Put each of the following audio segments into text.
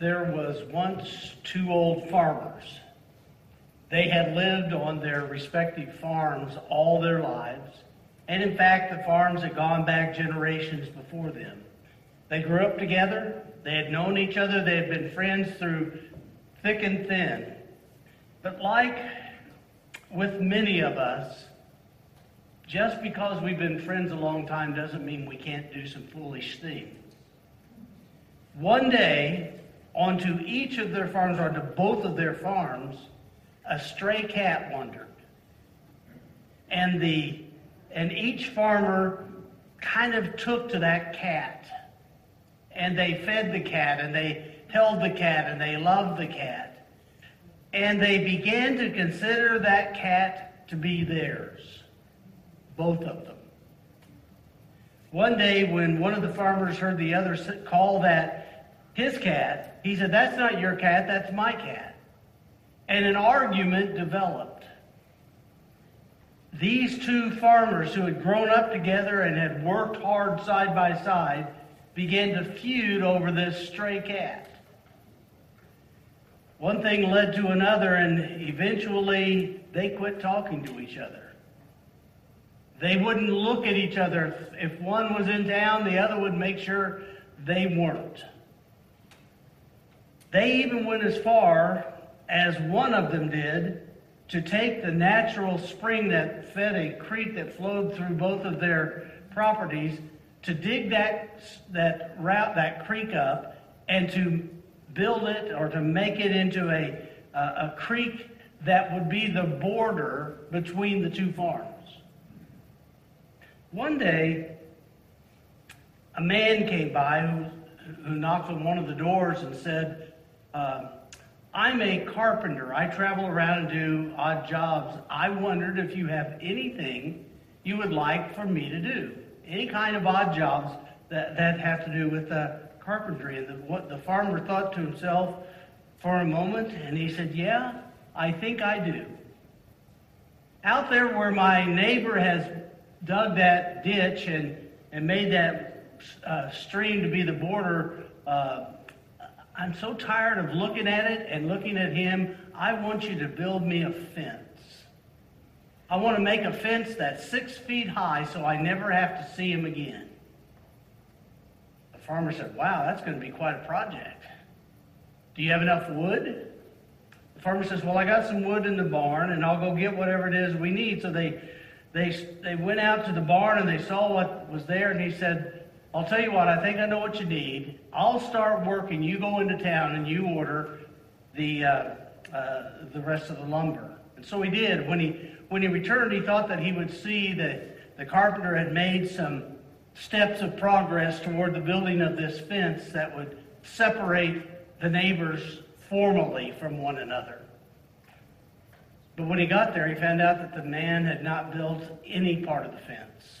there was once two old farmers. They had lived on their respective farms all their lives, and in fact, the farms had gone back generations before them. They grew up together, they had known each other, they had been friends through thick and thin. But like with many of us, just because we've been friends a long time doesn't mean we can't do some foolish things. One day, onto each of their farms, or to both of their farms, a stray cat wandered. And the and each farmer kind of took to that cat. And they fed the cat and they held the cat and they loved the cat. And they began to consider that cat to be theirs. Both of them. One day, when one of the farmers heard the other call that his cat, he said, That's not your cat, that's my cat. And an argument developed. These two farmers who had grown up together and had worked hard side by side began to feud over this stray cat. One thing led to another, and eventually they quit talking to each other. They wouldn't look at each other. If one was in town, the other would make sure they weren't. They even went as far as one of them did to take the natural spring that fed a creek that flowed through both of their properties, to dig that, that route, that creek up, and to build it or to make it into a, a, a creek that would be the border between the two farms. One day, a man came by who, who knocked on one of the doors and said, uh, I'm a carpenter. I travel around and do odd jobs. I wondered if you have anything you would like for me to do. Any kind of odd jobs that, that have to do with uh, carpentry. And the, what the farmer thought to himself for a moment, and he said, Yeah, I think I do. Out there where my neighbor has dug that ditch and, and made that uh, stream to be the border uh, I'm so tired of looking at it and looking at him. I want you to build me a fence. I want to make a fence that's six feet high so I never have to see him again. The farmer said, Wow, that's going to be quite a project. Do you have enough wood? The farmer says, Well, I got some wood in the barn and I'll go get whatever it is we need. So they, they, they went out to the barn and they saw what was there and he said, I'll tell you what, I think I know what you need. I'll start working. You go into town and you order the, uh, uh, the rest of the lumber. And so he did. When he, when he returned, he thought that he would see that the carpenter had made some steps of progress toward the building of this fence that would separate the neighbors formally from one another. But when he got there, he found out that the man had not built any part of the fence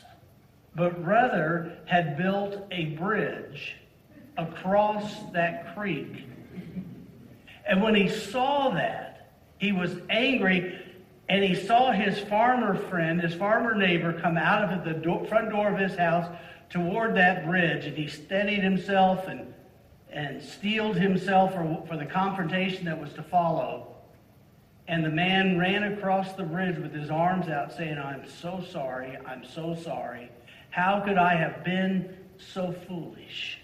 but rather had built a bridge across that creek. And when he saw that, he was angry and he saw his farmer friend, his farmer neighbor, come out of the door, front door of his house toward that bridge. And he steadied himself and, and steeled himself for, for the confrontation that was to follow. And the man ran across the bridge with his arms out, saying, I'm so sorry, I'm so sorry. How could I have been so foolish?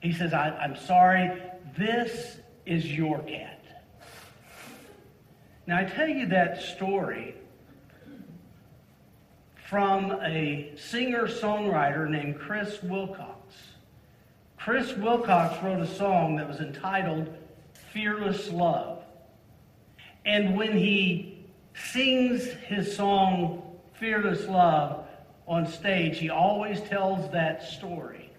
He says, I, am sorry, this is your cat. Now, I tell you that story from a singer songwriter named Chris Wilcox. Chris Wilcox wrote a song that was entitled Fearless Love. And when he sings his song, Fearless Love, on stage, he always tells that story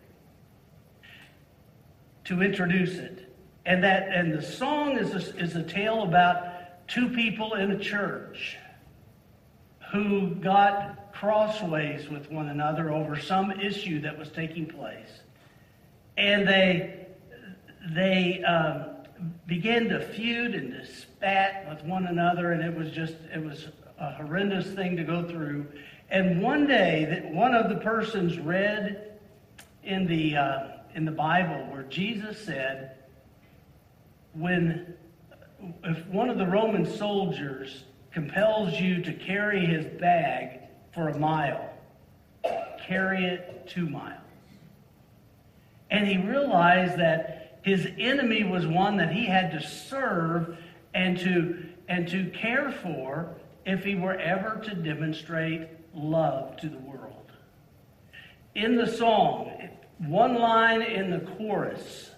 to introduce it. And that and the song is a, is a tale about two people in a church who got crossways with one another over some issue that was taking place. And they they um, began to feud and to spat with one another, and it was just it was a horrendous thing to go through. And one day, that one of the persons read in the uh, in the Bible where Jesus said, when if one of the Roman soldiers compels you to carry his bag for a mile, carry it two miles. And he realized that his enemy was one that he had to serve and to, and to care for if he were ever to demonstrate love to the world. In the song, one line in the chorus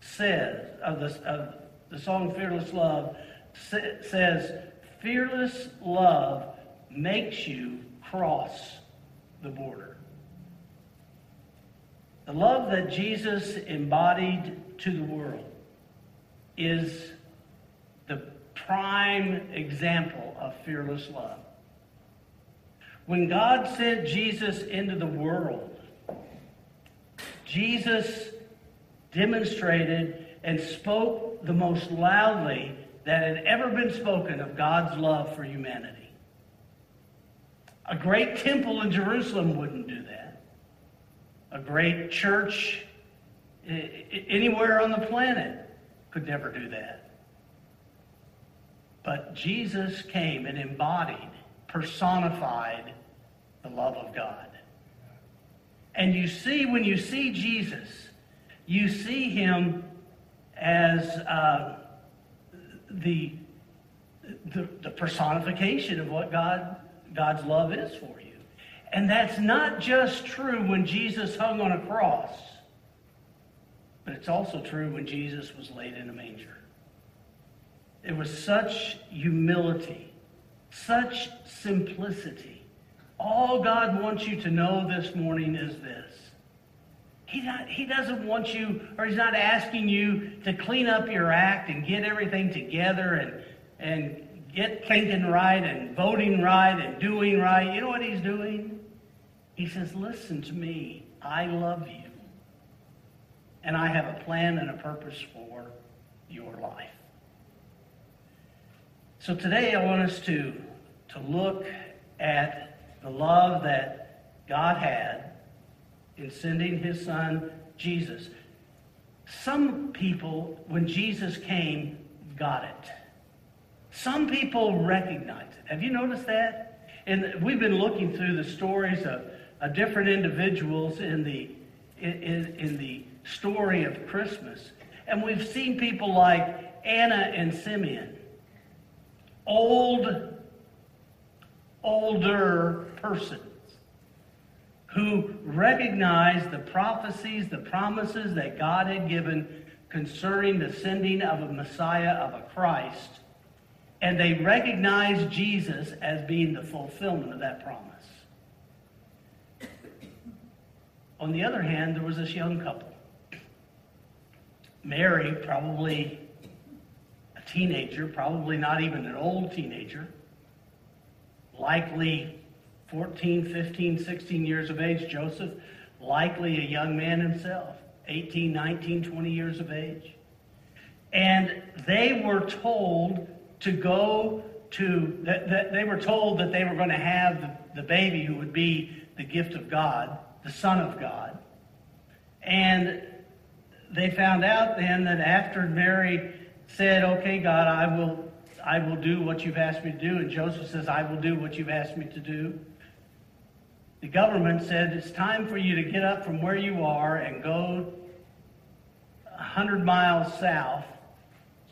says, of the, of the song Fearless Love, says, Fearless love makes you cross the border. The love that Jesus embodied to the world is the prime example of fearless love. When God sent Jesus into the world, Jesus demonstrated and spoke the most loudly that had ever been spoken of God's love for humanity. A great temple in Jerusalem wouldn't do that. A great church anywhere on the planet could never do that. But Jesus came and embodied, personified the love of God. And you see, when you see Jesus, you see him as uh, the, the, the personification of what God, God's love is for you. And that's not just true when Jesus hung on a cross, but it's also true when Jesus was laid in a manger. It was such humility, such simplicity. All God wants you to know this morning is this he, not, he doesn't want you, or he's not asking you to clean up your act and get everything together and, and get thinking right and voting right and doing right. You know what he's doing? He says, Listen to me. I love you. And I have a plan and a purpose for your life. So today I want us to, to look at the love that God had in sending his son Jesus. Some people, when Jesus came, got it. Some people recognize it. Have you noticed that? And we've been looking through the stories of, of different individuals in the in, in the story of Christmas, and we've seen people like Anna and Simeon, old, older persons who recognized the prophecies, the promises that God had given concerning the sending of a Messiah, of a Christ, and they recognized Jesus as being the fulfillment of that promise. On the other hand, there was this young couple. Mary, probably teenager, probably not even an old teenager, likely 14, 15, 16 years of age. Joseph, likely a young man himself, 18, 19, 20 years of age. And they were told to go to, that, that they were told that they were going to have the, the baby who would be the gift of God, the Son of God. And they found out then that after Mary said, Okay, God, I will, I will do what you've asked me to do, and Joseph says, I will do what you've asked me to do the government said it's time for you to get up from where you are and go a 100 miles south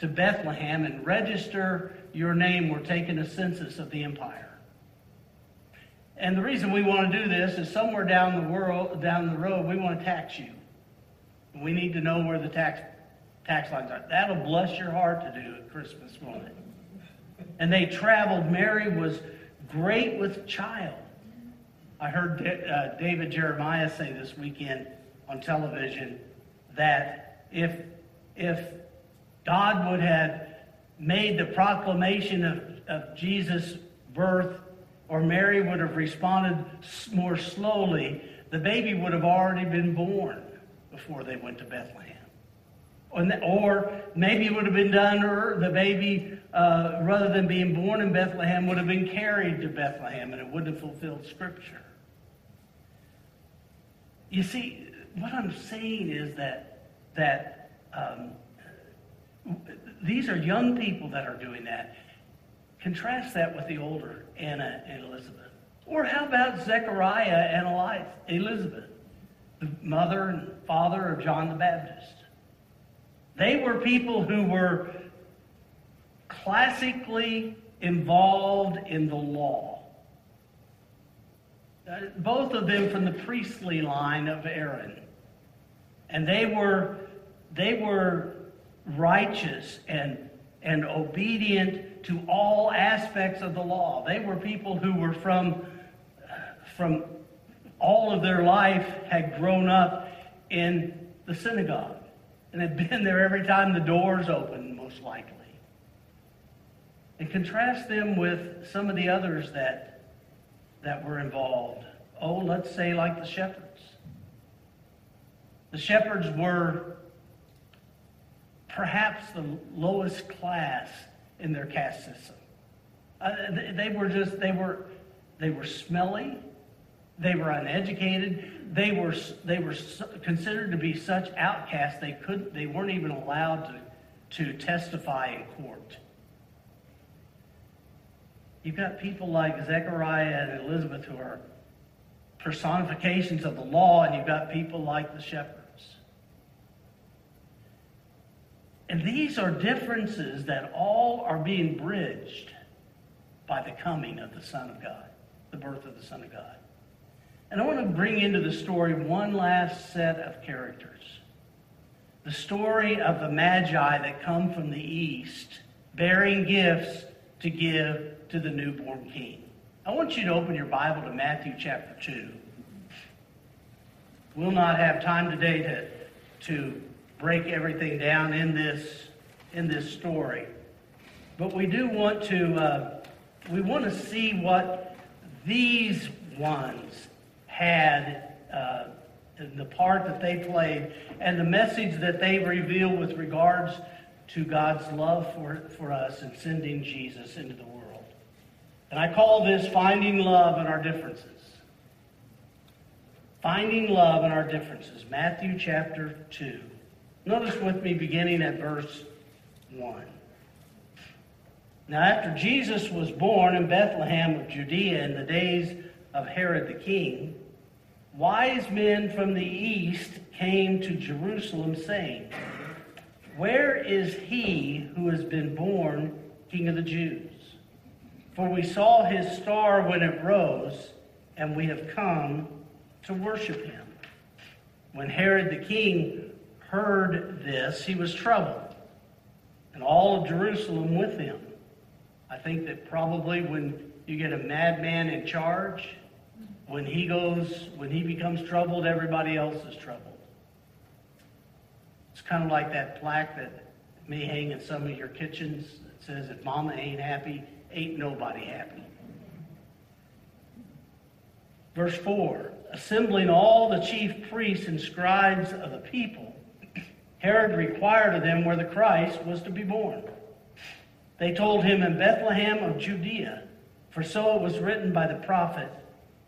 to Bethlehem and register your name. We're taking a census of the empire. And the reason we want to do this is somewhere down the world, down the road, we want to tax you. We need to know where the tax tax lines are. That'll bless your heart to do at Christmas, won't? And they traveled. Mary was great with child. I heard uh, David Jeremiah say this weekend on television that if, if God would have made the proclamation of, of Jesus' birth, or Mary would have responded more slowly, the baby would have already been born before they went to Bethlehem. Or maybe it would have been done, or the baby, uh, rather than being born in Bethlehem, would have been carried to Bethlehem, and it wouldn't have fulfilled Scripture. You see, what I'm saying is that that um, these are young people that are doing that. Contrast that with the older Anna and Elizabeth. Or how about Zechariah and Elizabeth, the mother and father of John the Baptist? They were people who were classically involved in the law. Uh, both of them from the priestly line of Aaron. And they were, they were righteous and, and obedient to all aspects of the law. They were people who were from, from all of their life had grown up in the synagogue and had been there every time the doors opened, most likely. And contrast them with some of the others that, that were involved. Oh, let's say like the shepherds. The shepherds were perhaps the lowest class in their caste system. Uh, they, they were just, they were, they were smelly. They were uneducated. They were, they were considered to be such outcasts they couldn't, they weren't even allowed to, to testify in court. You've got people like Zechariah and Elizabeth who are personifications of the law, and you've got people like the shepherds. And these are differences that all are being bridged by the coming of the Son of God, the birth of the Son of God. And I want to bring into the story one last set of characters. The story of the Magi that come from the east, bearing gifts to give to the newborn king. I want you to open your Bible to Matthew chapter 2. We'll not have time today to, to break everything down in this, in this story. But we do want to, uh, we want to see what these ones had, uh, the part that they played, and the message that they reveal with regards to God's love for, for us and sending Jesus into the world. And I call this finding love in our differences. Finding love in our differences. Matthew chapter 2. Notice with me beginning at verse 1. Now, after Jesus was born in Bethlehem of Judea in the days of Herod the king, wise men from the east came to Jerusalem, saying, Where is he who has been born King of the Jews? For we saw his star when it rose, and we have come to worship him. When Herod the king heard this, he was troubled, and all of Jerusalem with him. I think that probably when you get a madman in charge, when he goes, when he becomes troubled, everybody else is troubled. It's kind of like that plaque that may hang in some of your kitchens that says, if mama ain't happy, ain't nobody happy. Verse 4 Assembling all the chief priests and scribes of the people, Herod required of them where the Christ was to be born. They told him in Bethlehem of Judea, for so it was written by the prophet.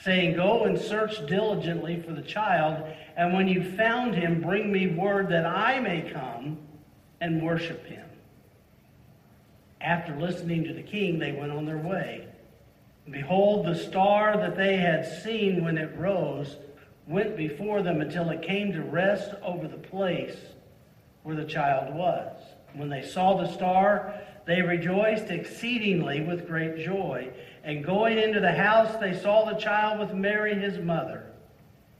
saying, Go and search diligently for the child and when you found him, bring me word that I may come and worship him. After listening to the king, they went on their way. Behold, the star that they had seen when it rose went before them until it came to rest over the place where the child was. When they saw the star, they rejoiced exceedingly with great joy. And going into the house, they saw the child with Mary, his mother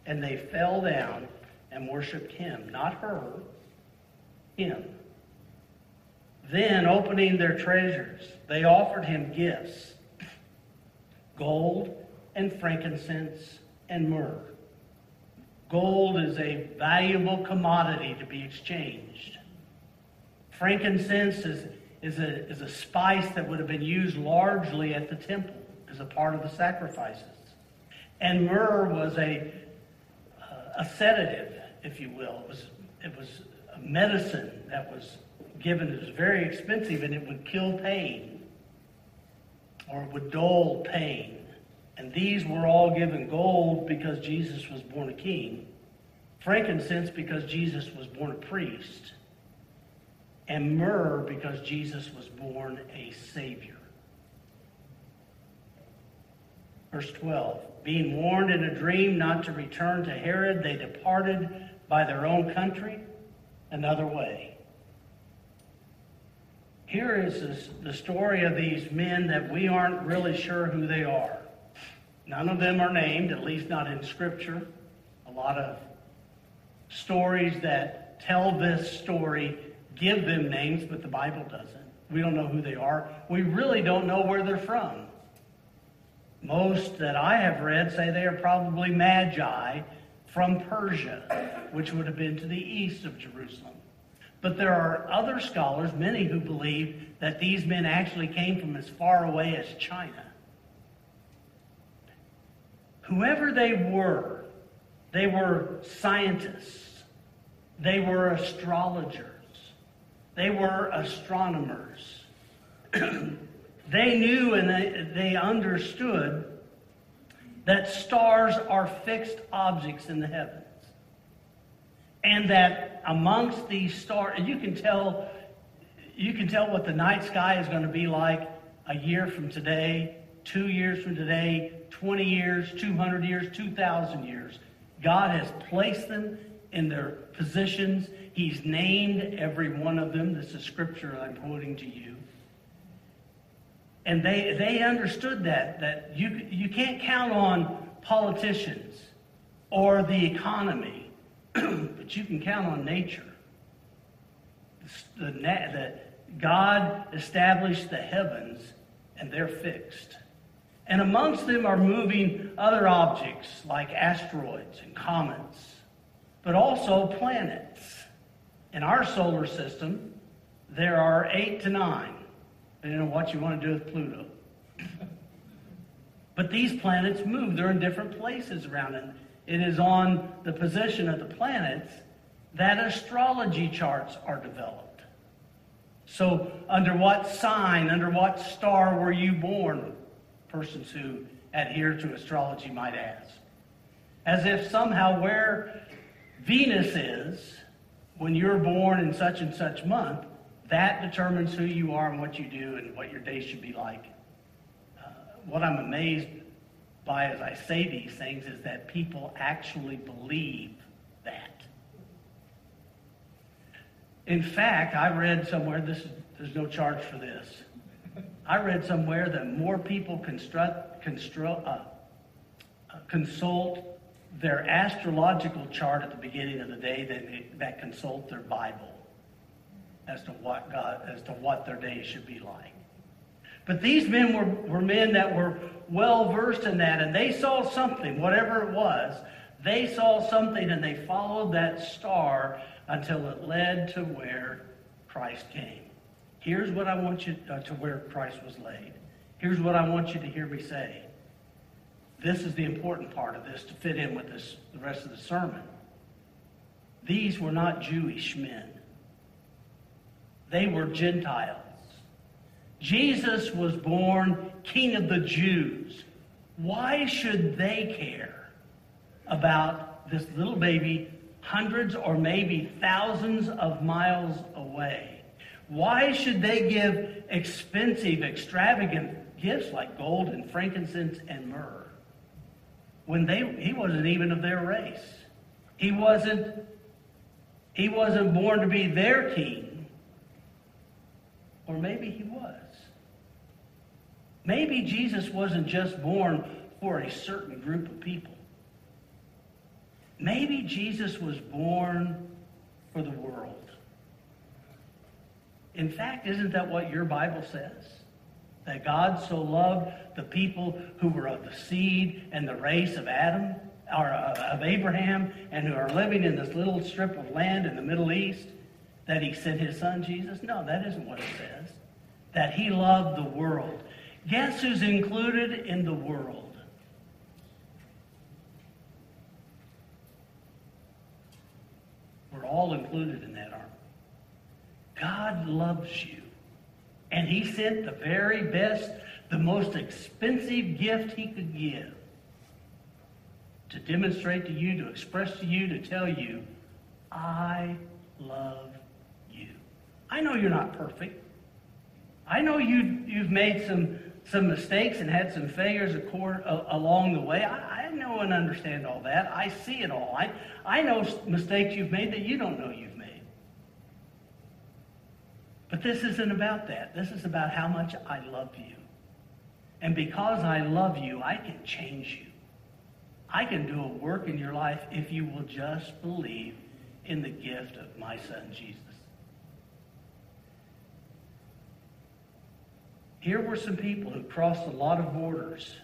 and they fell down and worshiped him, not her, him. Then, opening their treasures, they offered him gifts gold and frankincense and myrrh. Gold is a valuable commodity to be exchanged. Frankincense is, is a, is a spice that would have been used largely at the temple a part of the sacrifices. And myrrh was a, uh, a sedative, if you will. It was, it was a medicine that was given. It was very expensive and it would kill pain or it would dull pain. And these were all given gold because Jesus was born a king, frankincense because Jesus was born a priest, and myrrh because Jesus was born a Savior. Verse 12 Being warned in a dream not to return to Herod, they departed by their own country another way. Here is the story of these men that we aren't really sure who they are. None of them are named, at least not in Scripture. A lot of stories that tell this story give them names, but the Bible doesn't. We don't know who they are. We really don't know where they're from. Most that I have read say they are probably magi from Persia, which would have been to the east of Jerusalem. But there are other scholars, many who believe that these men actually came from as far away as China. Whoever they were, they were scientists, they were astrologers, they were astronomers. they knew and they, they understood that stars are fixed objects in the heavens. And that amongst these stars, you can tell you can tell what the night sky is going to be like a year from today, two years from today, 20 years, 200 years, 2,000 years. God has placed them in their positions. He's named every one of them. This is scripture I'm quoting to you. And they, they understood that, that you, you can't count on politicians or the economy, but you can count on nature. The, the, God established the heavens, and they're fixed. And amongst them are moving other objects like asteroids and comets, but also planets. In our solar system, there are eight to nine, depending know what you want to do with Pluto. but these planets move, they're in different places around it. It is on the position of the planets that astrology charts are developed. So, under what sign, under what star were you born? persons who adhere to astrology might ask. As if somehow where Venus is when you're born in such and such month, that determines who you are and what you do and what your day should be like. Uh, what I'm amazed by as I say these things is that people actually believe that. In fact, I read somewhere, this is, there's no charge for this, I read somewhere that more people construct, construct, uh, uh, consult their astrological chart at the beginning of the day than that consult their Bible as to what God, as to what their day should be like. But these men were, were men that were well versed in that, and they saw something, whatever it was. They saw something, and they followed that star until it led to where Christ came. Here's what I want you uh, to where Christ was laid. Here's what I want you to hear me say. This is the important part of this to fit in with this, the rest of the sermon. These were not Jewish men. They were Gentiles. Jesus was born King of the Jews. Why should they care about this little baby hundreds or maybe thousands of miles away? Why should they give expensive, extravagant gifts like gold and frankincense and myrrh when they he wasn't even of their race? He wasn't he wasn't born to be their king. Or maybe he was. Maybe Jesus wasn't just born for a certain group of people. Maybe Jesus was born for the world. In fact, isn't that what your Bible says? That God so loved the people who were of the seed and the race of Adam, or uh, of Abraham, and who are living in this little strip of land in the Middle East, that he sent his son Jesus? No, that isn't what it says. that he loved the world. Guess who's included in the world? We're all included in that, aren't we? God loves you. And he sent the very best, the most expensive gift he could give to demonstrate to you, to express to you, to tell you, I love you. I know you're not perfect. I know you, you've made some, some mistakes and had some failures along the way. I, I know and understand all that. I see it all. I, I know mistakes you've made that you don't know you've made. But this isn't about that. This is about how much I love you. And because I love you, I can change you. I can do a work in your life if you will just believe in the gift of my son, Jesus. Here were some people who crossed a lot of borders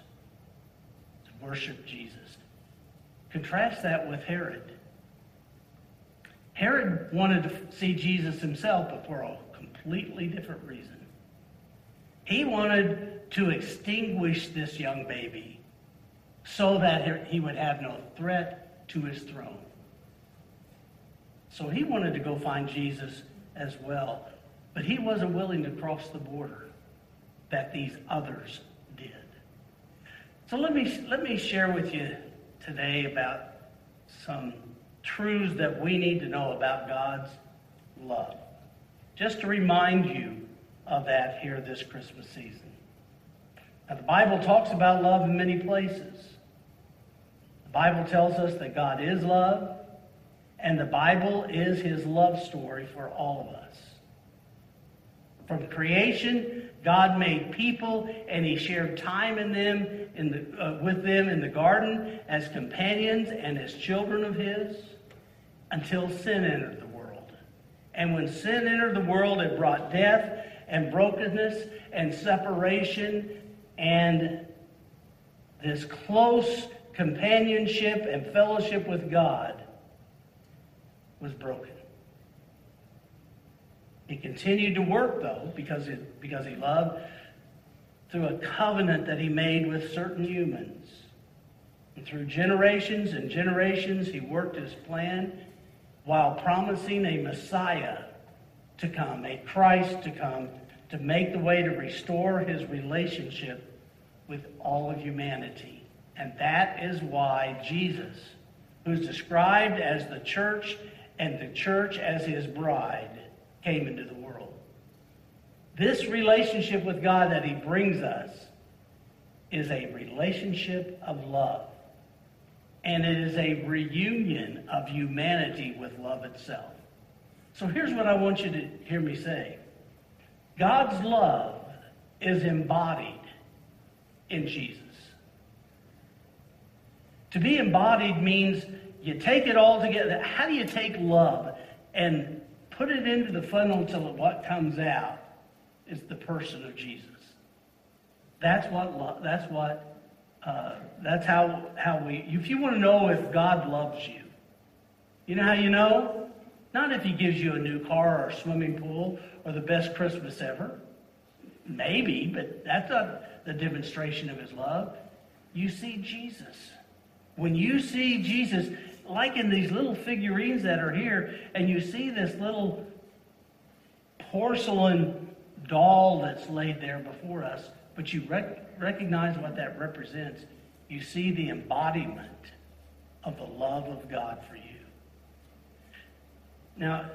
to worship Jesus. Contrast that with Herod. Herod wanted to see Jesus himself, but for a completely different reason. He wanted to extinguish this young baby so that he would have no threat to his throne. So he wanted to go find Jesus as well, but he wasn't willing to cross the border that these others did. So let me, let me share with you today about some truths that we need to know about God's love. Just to remind you of that here this Christmas season. Now, the Bible talks about love in many places. The Bible tells us that God is love, and the Bible is his love story for all of us. From creation, God made people, and He shared time in them, in the, uh, with them in the garden as companions and as children of His, until sin entered the world. And when sin entered the world, it brought death and brokenness and separation and this close companionship and fellowship with God was broken. He continued to work, though, because, because he loved, through a covenant that he made with certain humans. And through generations and generations, he worked his plan while promising a Messiah to come, a Christ to come, to make the way to restore his relationship with all of humanity. And that is why Jesus, who's described as the church and the church as his bride, came into the world. This relationship with God that he brings us is a relationship of love. And it is a reunion of humanity with love itself. So here's what I want you to hear me say God's love is embodied in Jesus. To be embodied means you take it all together. How do you take love and put it into the funnel until what comes out is the person of Jesus. That's what. That's what. Uh, that's how how we. If you want to know if God loves you, you know how you know. Not if He gives you a new car or a swimming pool or the best Christmas ever. Maybe, but that's not the demonstration of His love. You see Jesus. When you see Jesus, like in these little figurines that are here, and you see this little porcelain doll that's laid there before us, but you rec- recognize what that represents. You see the embodiment of the love of God for you. Now,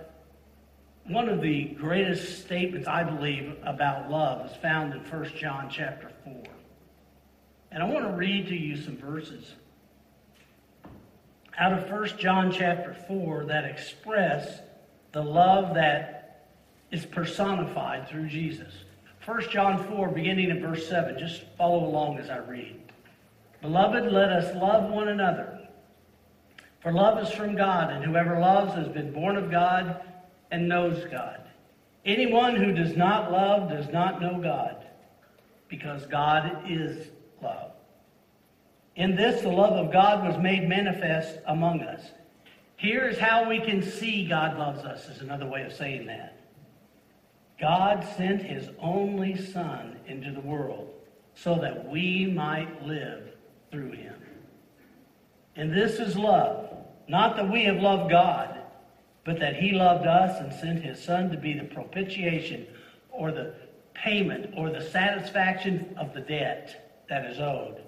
one of the greatest statements I believe about love is found in 1 John chapter 4. And I want to read to you some verses out of 1 John chapter 4 that express the love that is personified through Jesus. 1 John 4, beginning in verse 7. Just follow along as I read. Beloved, let us love one another. For love is from God, and whoever loves has been born of God and knows God. Anyone who does not love does not know God, because God is love. In this, the love of God was made manifest among us. Here is how we can see God loves us, is another way of saying that. God sent his only Son into the world so that we might live through him. And this is love, not that we have loved God, but that he loved us and sent his Son to be the propitiation or the payment or the satisfaction of the debt that is owed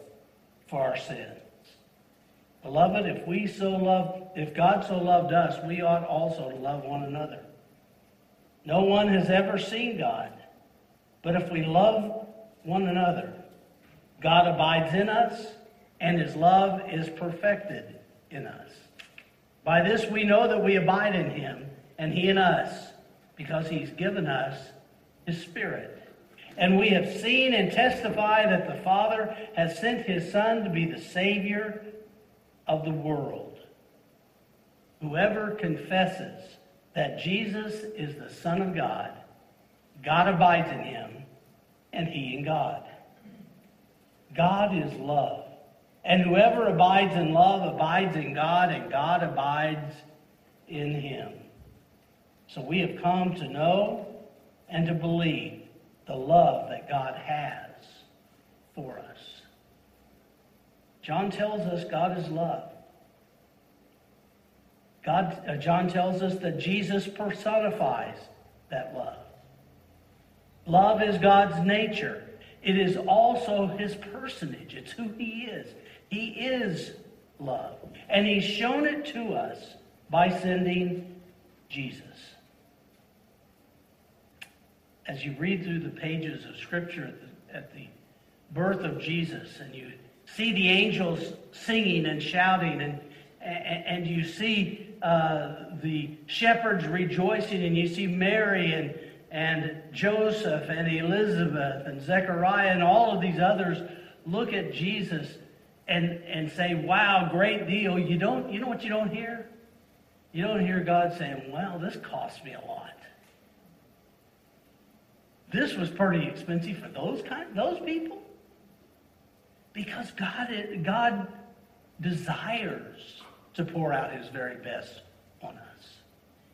for our sins. Beloved, if we so love, if God so loved us, we ought also to love one another. No one has ever seen God, but if we love one another, God abides in us, and his love is perfected in us. By this we know that we abide in him, and he in us, because he's given us his Spirit. And we have seen and testify that the Father has sent his Son to be the Savior of the world. Whoever confesses that Jesus is the Son of God, God abides in him, and he in God. God is love. And whoever abides in love abides in God, and God abides in him. So we have come to know and to believe the love that God has for us. John tells us God is love. God, uh, John tells us that Jesus personifies that love. Love is God's nature. It is also his personage. It's who he is. He is love. And he's shown it to us by sending Jesus. As you read through the pages of Scripture at the, at the birth of Jesus and you see the angels singing and shouting and, and, and you see uh, the shepherds rejoicing, and you see Mary and, and Joseph and Elizabeth and Zechariah and all of these others look at Jesus and, and say, wow, great deal. You don't, you know what you don't hear? You don't hear God saying, well, this cost me a lot. This was pretty expensive for those kind, those people. Because God, God desires to pour out his very best on us.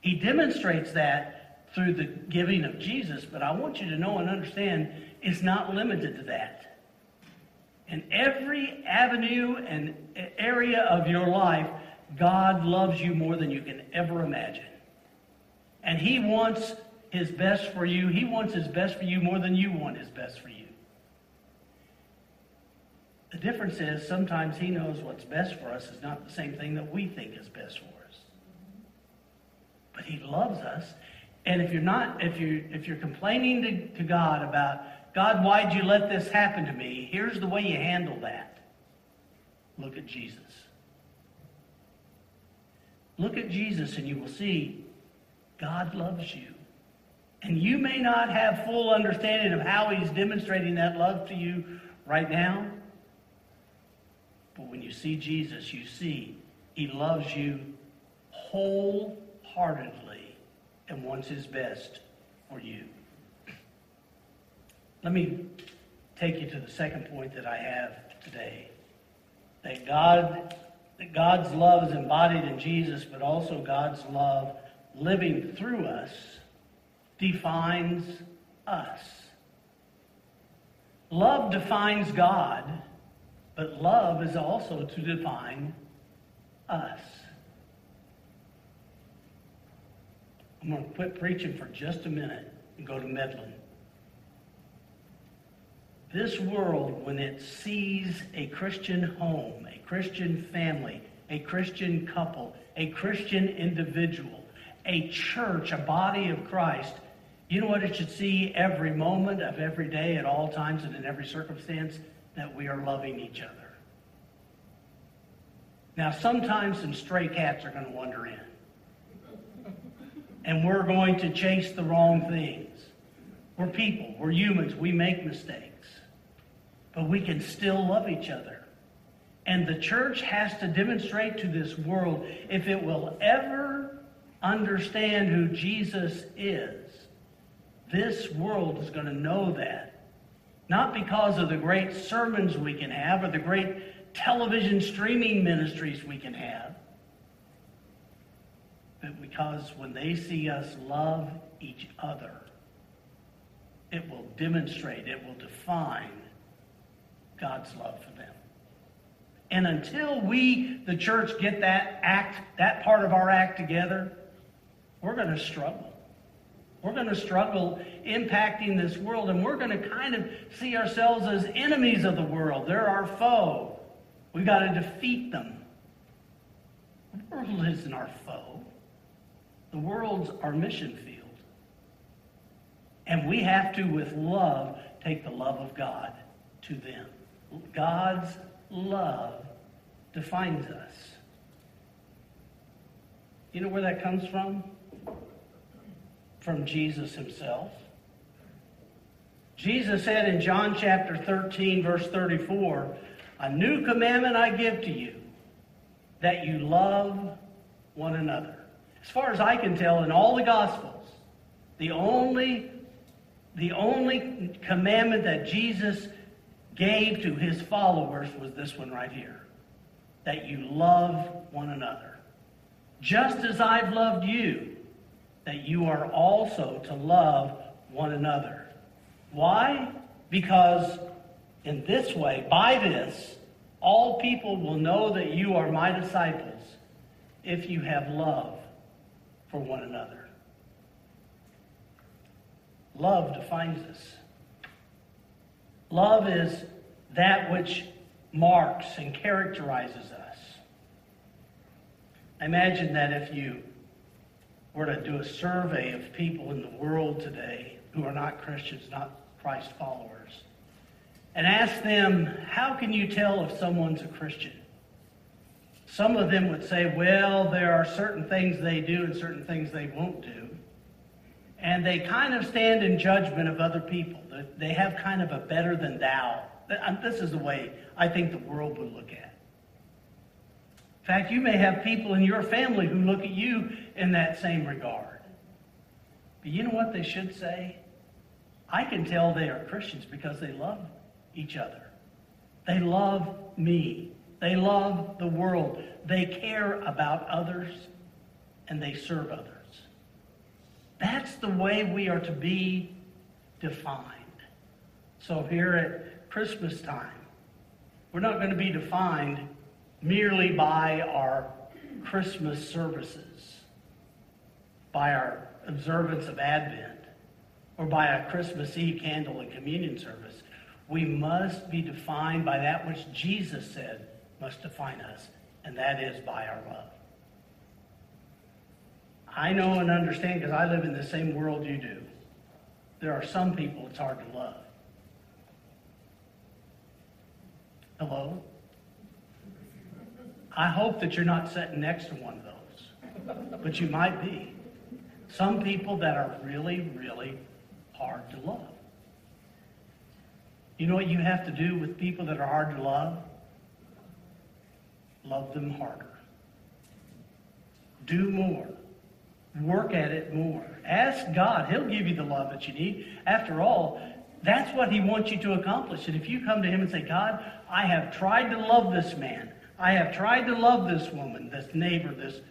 He demonstrates that through the giving of Jesus, but I want you to know and understand it's not limited to that. In every avenue and area of your life, God loves you more than you can ever imagine. And He wants His best for you. He wants His best for you more than you want His best for you. The difference is sometimes he knows what's best for us is not the same thing that we think is best for us. But he loves us. And if you're not, if you if you're complaining to, to God about, God, why'd you let this happen to me? Here's the way you handle that. Look at Jesus. Look at Jesus and you will see God loves you. And you may not have full understanding of how he's demonstrating that love to you right now. But when you see Jesus, you see he loves you wholeheartedly and wants his best for you. Let me take you to the second point that I have today. That God that God's love is embodied in Jesus, but also God's love living through us defines us. Love defines God, but love is also to define us. I'm going to quit preaching for just a minute and go to Medlin. This world, when it sees a Christian home, a Christian family, a Christian couple, a Christian individual, a church, a body of Christ, you know what it should see every moment of every day, at all times, and in every circumstance? that we are loving each other. Now, sometimes some stray cats are going to wander in. And we're going to chase the wrong things. We're people, we're humans, we make mistakes. But we can still love each other. And the church has to demonstrate to this world if it will ever understand who Jesus is, this world is going to know that not because of the great sermons we can have or the great television streaming ministries we can have, but because when they see us love each other, it will demonstrate, it will define God's love for them. And until we, the church, get that act, that part of our act together, we're going to struggle. We're going to struggle impacting this world, and we're going to kind of see ourselves as enemies of the world. They're our foe. We've got to defeat them. The world isn't our foe. The world's our mission field. And we have to, with love, take the love of God to them. God's love defines us. You know where that comes from? From Jesus himself. Jesus said in John chapter 13, verse 34, A new commandment I give to you, that you love one another. As far as I can tell, in all the Gospels, the only, the only commandment that Jesus gave to his followers was this one right here that you love one another. Just as I've loved you, that you are also to love one another. Why? Because in this way, by this, all people will know that you are my disciples if you have love for one another. Love defines us. Love is that which marks and characterizes us. I imagine that if you were to do a survey of people in the world today who are not Christians, not Christ followers, and ask them, how can you tell if someone's a Christian? Some of them would say, well, there are certain things they do and certain things they won't do. And they kind of stand in judgment of other people. They have kind of a better than thou. Uh, this is the way I think the world would look at it. In fact, you may have people in your family who look at you in that same regard. But you know what they should say? I can tell they are Christians because they love each other. They love me. They love the world. They care about others and they serve others. That's the way we are to be defined. So here at Christmas time, we're not going to be defined merely by our Christmas services, by our observance of Advent, or by a Christmas Eve candle and communion service. We must be defined by that which Jesus said must define us, and that is by our love. I know and understand because I live in the same world you do. There are some people it's hard to love. Hello? I hope that you're not sitting next to one of those, but you might be. Some people that are really, really hard to love. You know what you have to do with people that are hard to love? Love them harder. Do more. Work at it more. Ask God. He'll give you the love that you need. After all, that's what He wants you to accomplish. And if you come to Him and say, God, I have tried to love this man. I have tried to love this woman, this neighbor, this,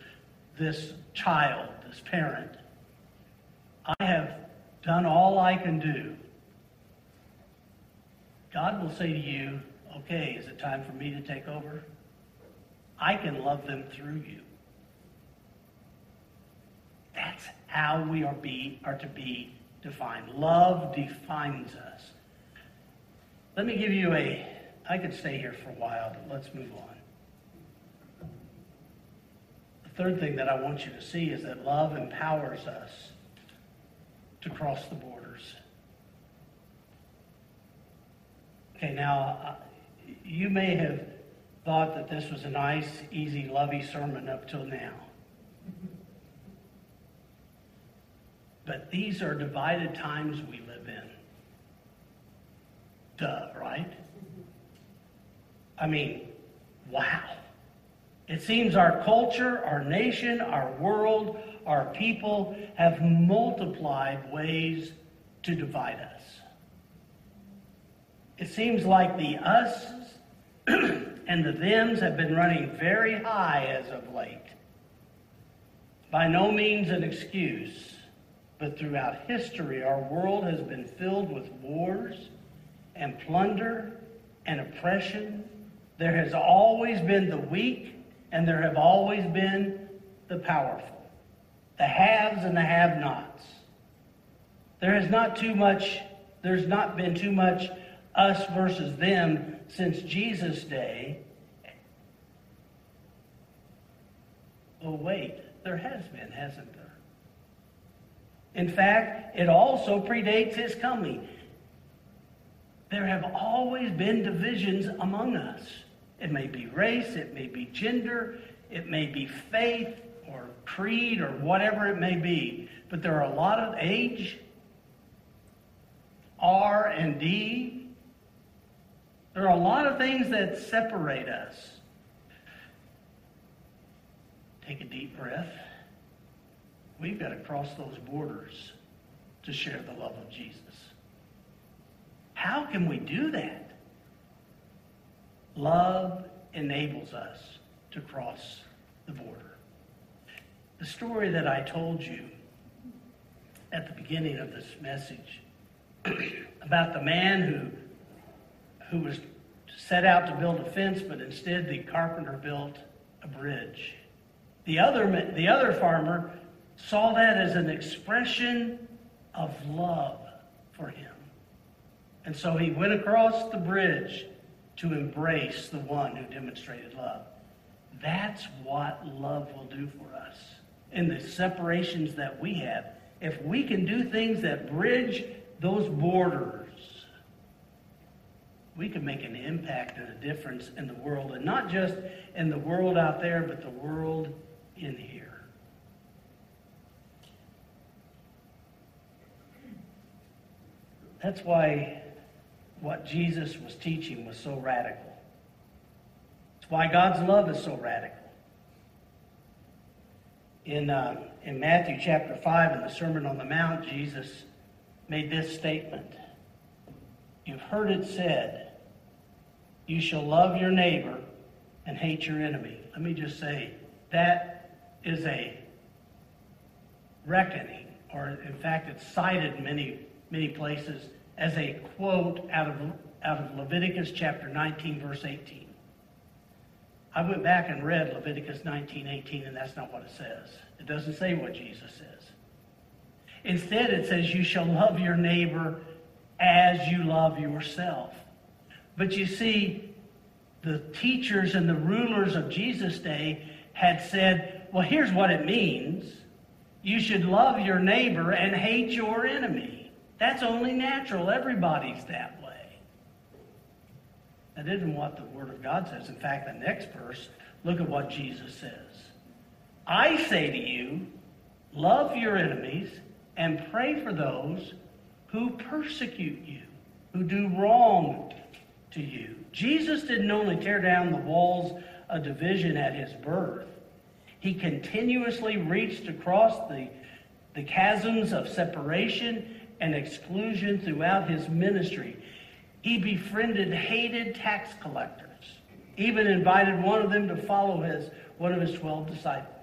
this child, this parent. I have done all I can do. God will say to you, okay, is it time for me to take over? I can love them through you. That's how we are, be, are to be defined. Love defines us. Let me give you a, I could stay here for a while, but let's move on. The third thing that I want you to see is that love empowers us to cross the borders. Okay, now, you may have thought that this was a nice, easy, lovey sermon up till now. But these are divided times we live in. Duh, right? I mean, wow. It seems our culture, our nation, our world, our people have multiplied ways to divide us. It seems like the us and the thems have been running very high as of late. By no means an excuse, But throughout history, our world has been filled with wars and plunder and oppression. There has always been the weak, and there have always been the powerful, the haves and the have nots. There has not too much, there's not been too much us versus them since Jesus' day. Oh, wait, there has been, hasn't there? In fact, it also predates his coming. There have always been divisions among us. It may be race, it may be gender, it may be faith or creed or whatever it may be. But there are a lot of age, R and D. There are a lot of things that separate us. Take a deep breath. We've got to cross those borders to share the love of Jesus. How can we do that? Love enables us to cross the border. The story that I told you at the beginning of this message about the man who who was set out to build a fence, but instead the carpenter built a bridge. The other, the other farmer saw that as an expression of love for him. And so he went across the bridge to embrace the one who demonstrated love. That's what love will do for us in the separations that we have. If we can do things that bridge those borders, we can make an impact and a difference in the world, and not just in the world out there, but the world in here. That's why what Jesus was teaching was so radical. It's why God's love is so radical. In, uh, in Matthew chapter 5, in the Sermon on the Mount, Jesus made this statement You've heard it said, you shall love your neighbor and hate your enemy. Let me just say, that is a reckoning, or in fact, it's cited many, many places as a quote out of, out of Leviticus chapter 19, verse 18. I went back and read Leviticus 19, 18, and that's not what it says. It doesn't say what Jesus says. Instead, it says, You shall love your neighbor as you love yourself. But you see, the teachers and the rulers of Jesus' day had said, well, here's what it means. You should love your neighbor and hate your enemy. That's only natural. Everybody's that way. That isn't what the Word of God says. In fact, the next verse, look at what Jesus says. I say to you, love your enemies and pray for those who persecute you, who do wrong to you. Jesus didn't only tear down the walls of division at his birth, he continuously reached across the, the chasms of separation and exclusion throughout his ministry. He befriended hated tax collectors, even invited one of them to follow his one of his 12 disciples.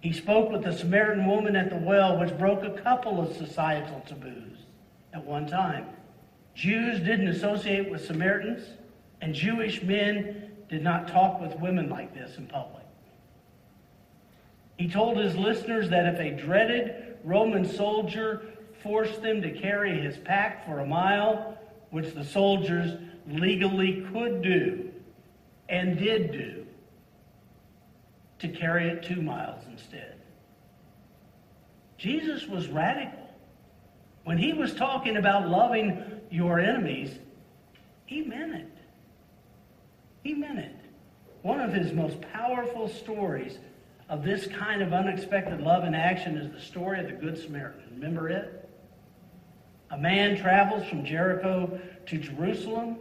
He spoke with the Samaritan woman at the well, which broke a couple of societal taboos at one time. Jews didn't associate with Samaritans, and Jewish men did not talk with women like this in public. He told his listeners that if a dreaded Roman soldier forced them to carry his pack for a mile, which the soldiers legally could do and did do, to carry it two miles instead. Jesus was radical. When he was talking about loving your enemies, he meant it. He meant it. One of his most powerful stories of this kind of unexpected love in action is the story of the Good Samaritan. Remember it? A man travels from Jericho to Jerusalem,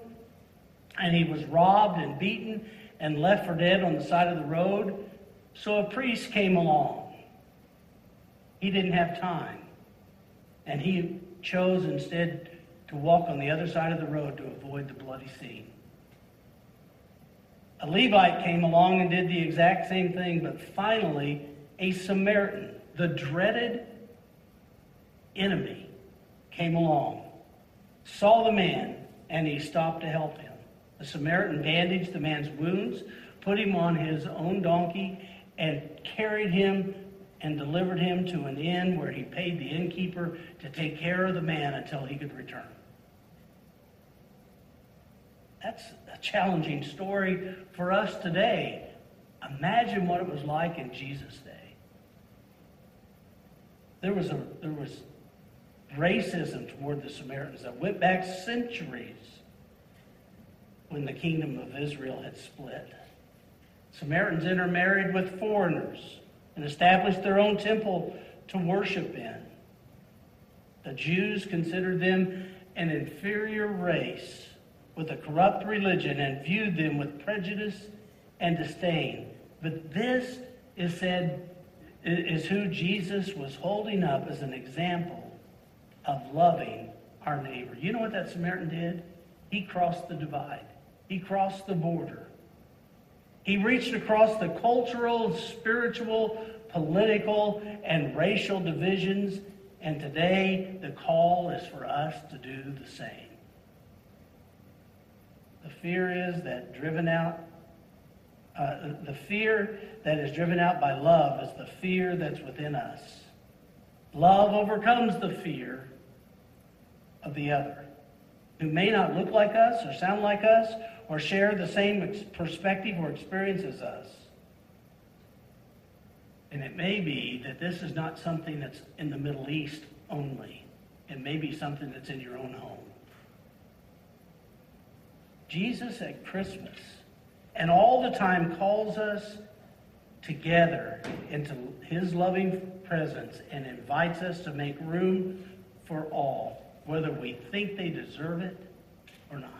and he was robbed and beaten and left for dead on the side of the road. So a priest came along. He didn't have time, and he chose instead to walk on the other side of the road to avoid the bloody scene. A Levite came along and did the exact same thing, but finally, a Samaritan, the dreaded enemy came along, saw the man, and he stopped to help him. The Samaritan bandaged the man's wounds, put him on his own donkey, and carried him and delivered him to an inn where he paid the innkeeper to take care of the man until he could return. That's a challenging story for us today. Imagine what it was like in Jesus' day. There was, a, there was racism toward the Samaritans that went back centuries when the kingdom of Israel had split. Samaritans intermarried with foreigners and established their own temple to worship in. The Jews considered them an inferior race with a corrupt religion and viewed them with prejudice and disdain. But this is said is who Jesus was holding up as an example of loving our neighbor. You know what that Samaritan did? He crossed the divide. He crossed the border. He reached across the cultural, spiritual, political, and racial divisions, and today the call is for us to do the same. The fear is that driven out, uh, the fear that is driven out by love is the fear that's within us. Love overcomes the fear of the other, who may not look like us or sound like us or share the same perspective or experience as us. And it may be that this is not something that's in the Middle East only. It may be something that's in your own home. Jesus at Christmas and all the time calls us together into his loving presence and invites us to make room for all, whether we think they deserve it or not.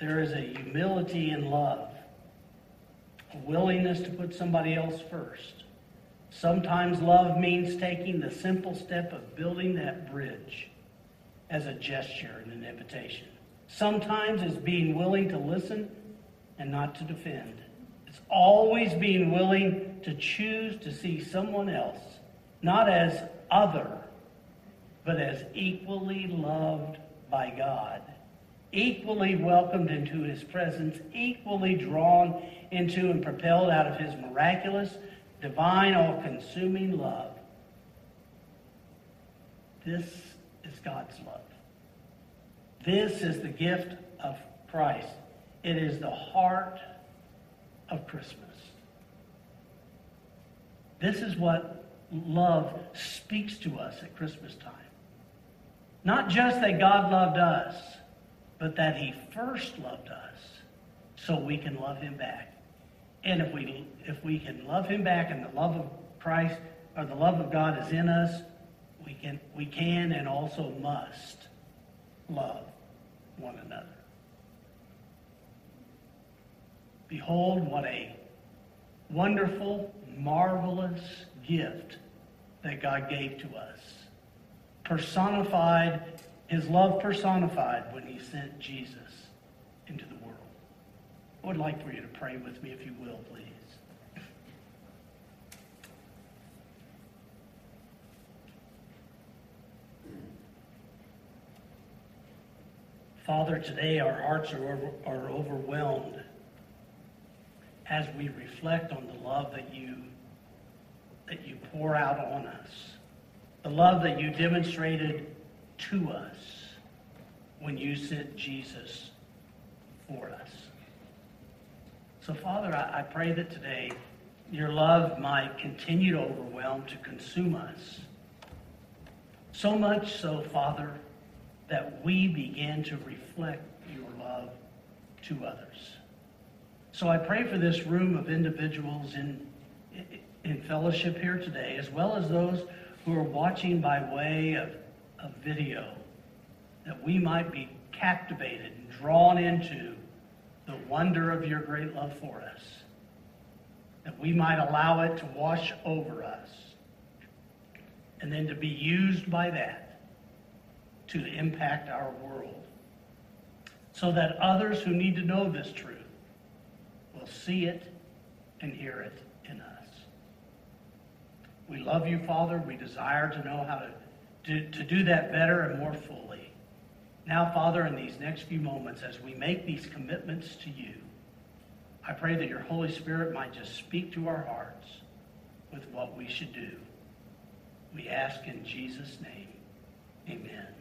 There is a humility in love, a willingness to put somebody else first. Sometimes love means taking the simple step of building that bridge as a gesture and an invitation. Sometimes it's being willing to listen and not to defend. It's always being willing to choose to see someone else, not as other, but as equally loved by God, equally welcomed into his presence, equally drawn into and propelled out of his miraculous, divine, all consuming love. This is God's love. This is the gift of Christ. It is the heart of Christmas. This is what love speaks to us at Christmas time. Not just that God loved us, but that he first loved us so we can love him back. And if we if we can love him back and the love of Christ or the love of God is in us, we can we can and also must love one another. Behold, what a wonderful, marvelous gift that God gave to us. Personified, his love personified when he sent Jesus into the world. I would like for you to pray with me, if you will, please. Father, today our hearts are, over, are overwhelmed as we reflect on the love that you that you pour out on us, the love that you demonstrated to us when you sent Jesus for us. So, Father, I, I pray that today your love might continue to overwhelm, to consume us. So much so, Father, that we begin to reflect your love to others. So I pray for this room of individuals in, in fellowship here today, as well as those who are watching by way of, of video, that we might be captivated and drawn into the wonder of your great love for us, that we might allow it to wash over us, and then to be used by that to impact our world, so that others who need to know this truth will see it and hear it in us. We love you, Father. We desire to know how to, to, to do that better and more fully. Now, Father, in these next few moments, as we make these commitments to you, I pray that your Holy Spirit might just speak to our hearts with what we should do. We ask in Jesus' name. Amen.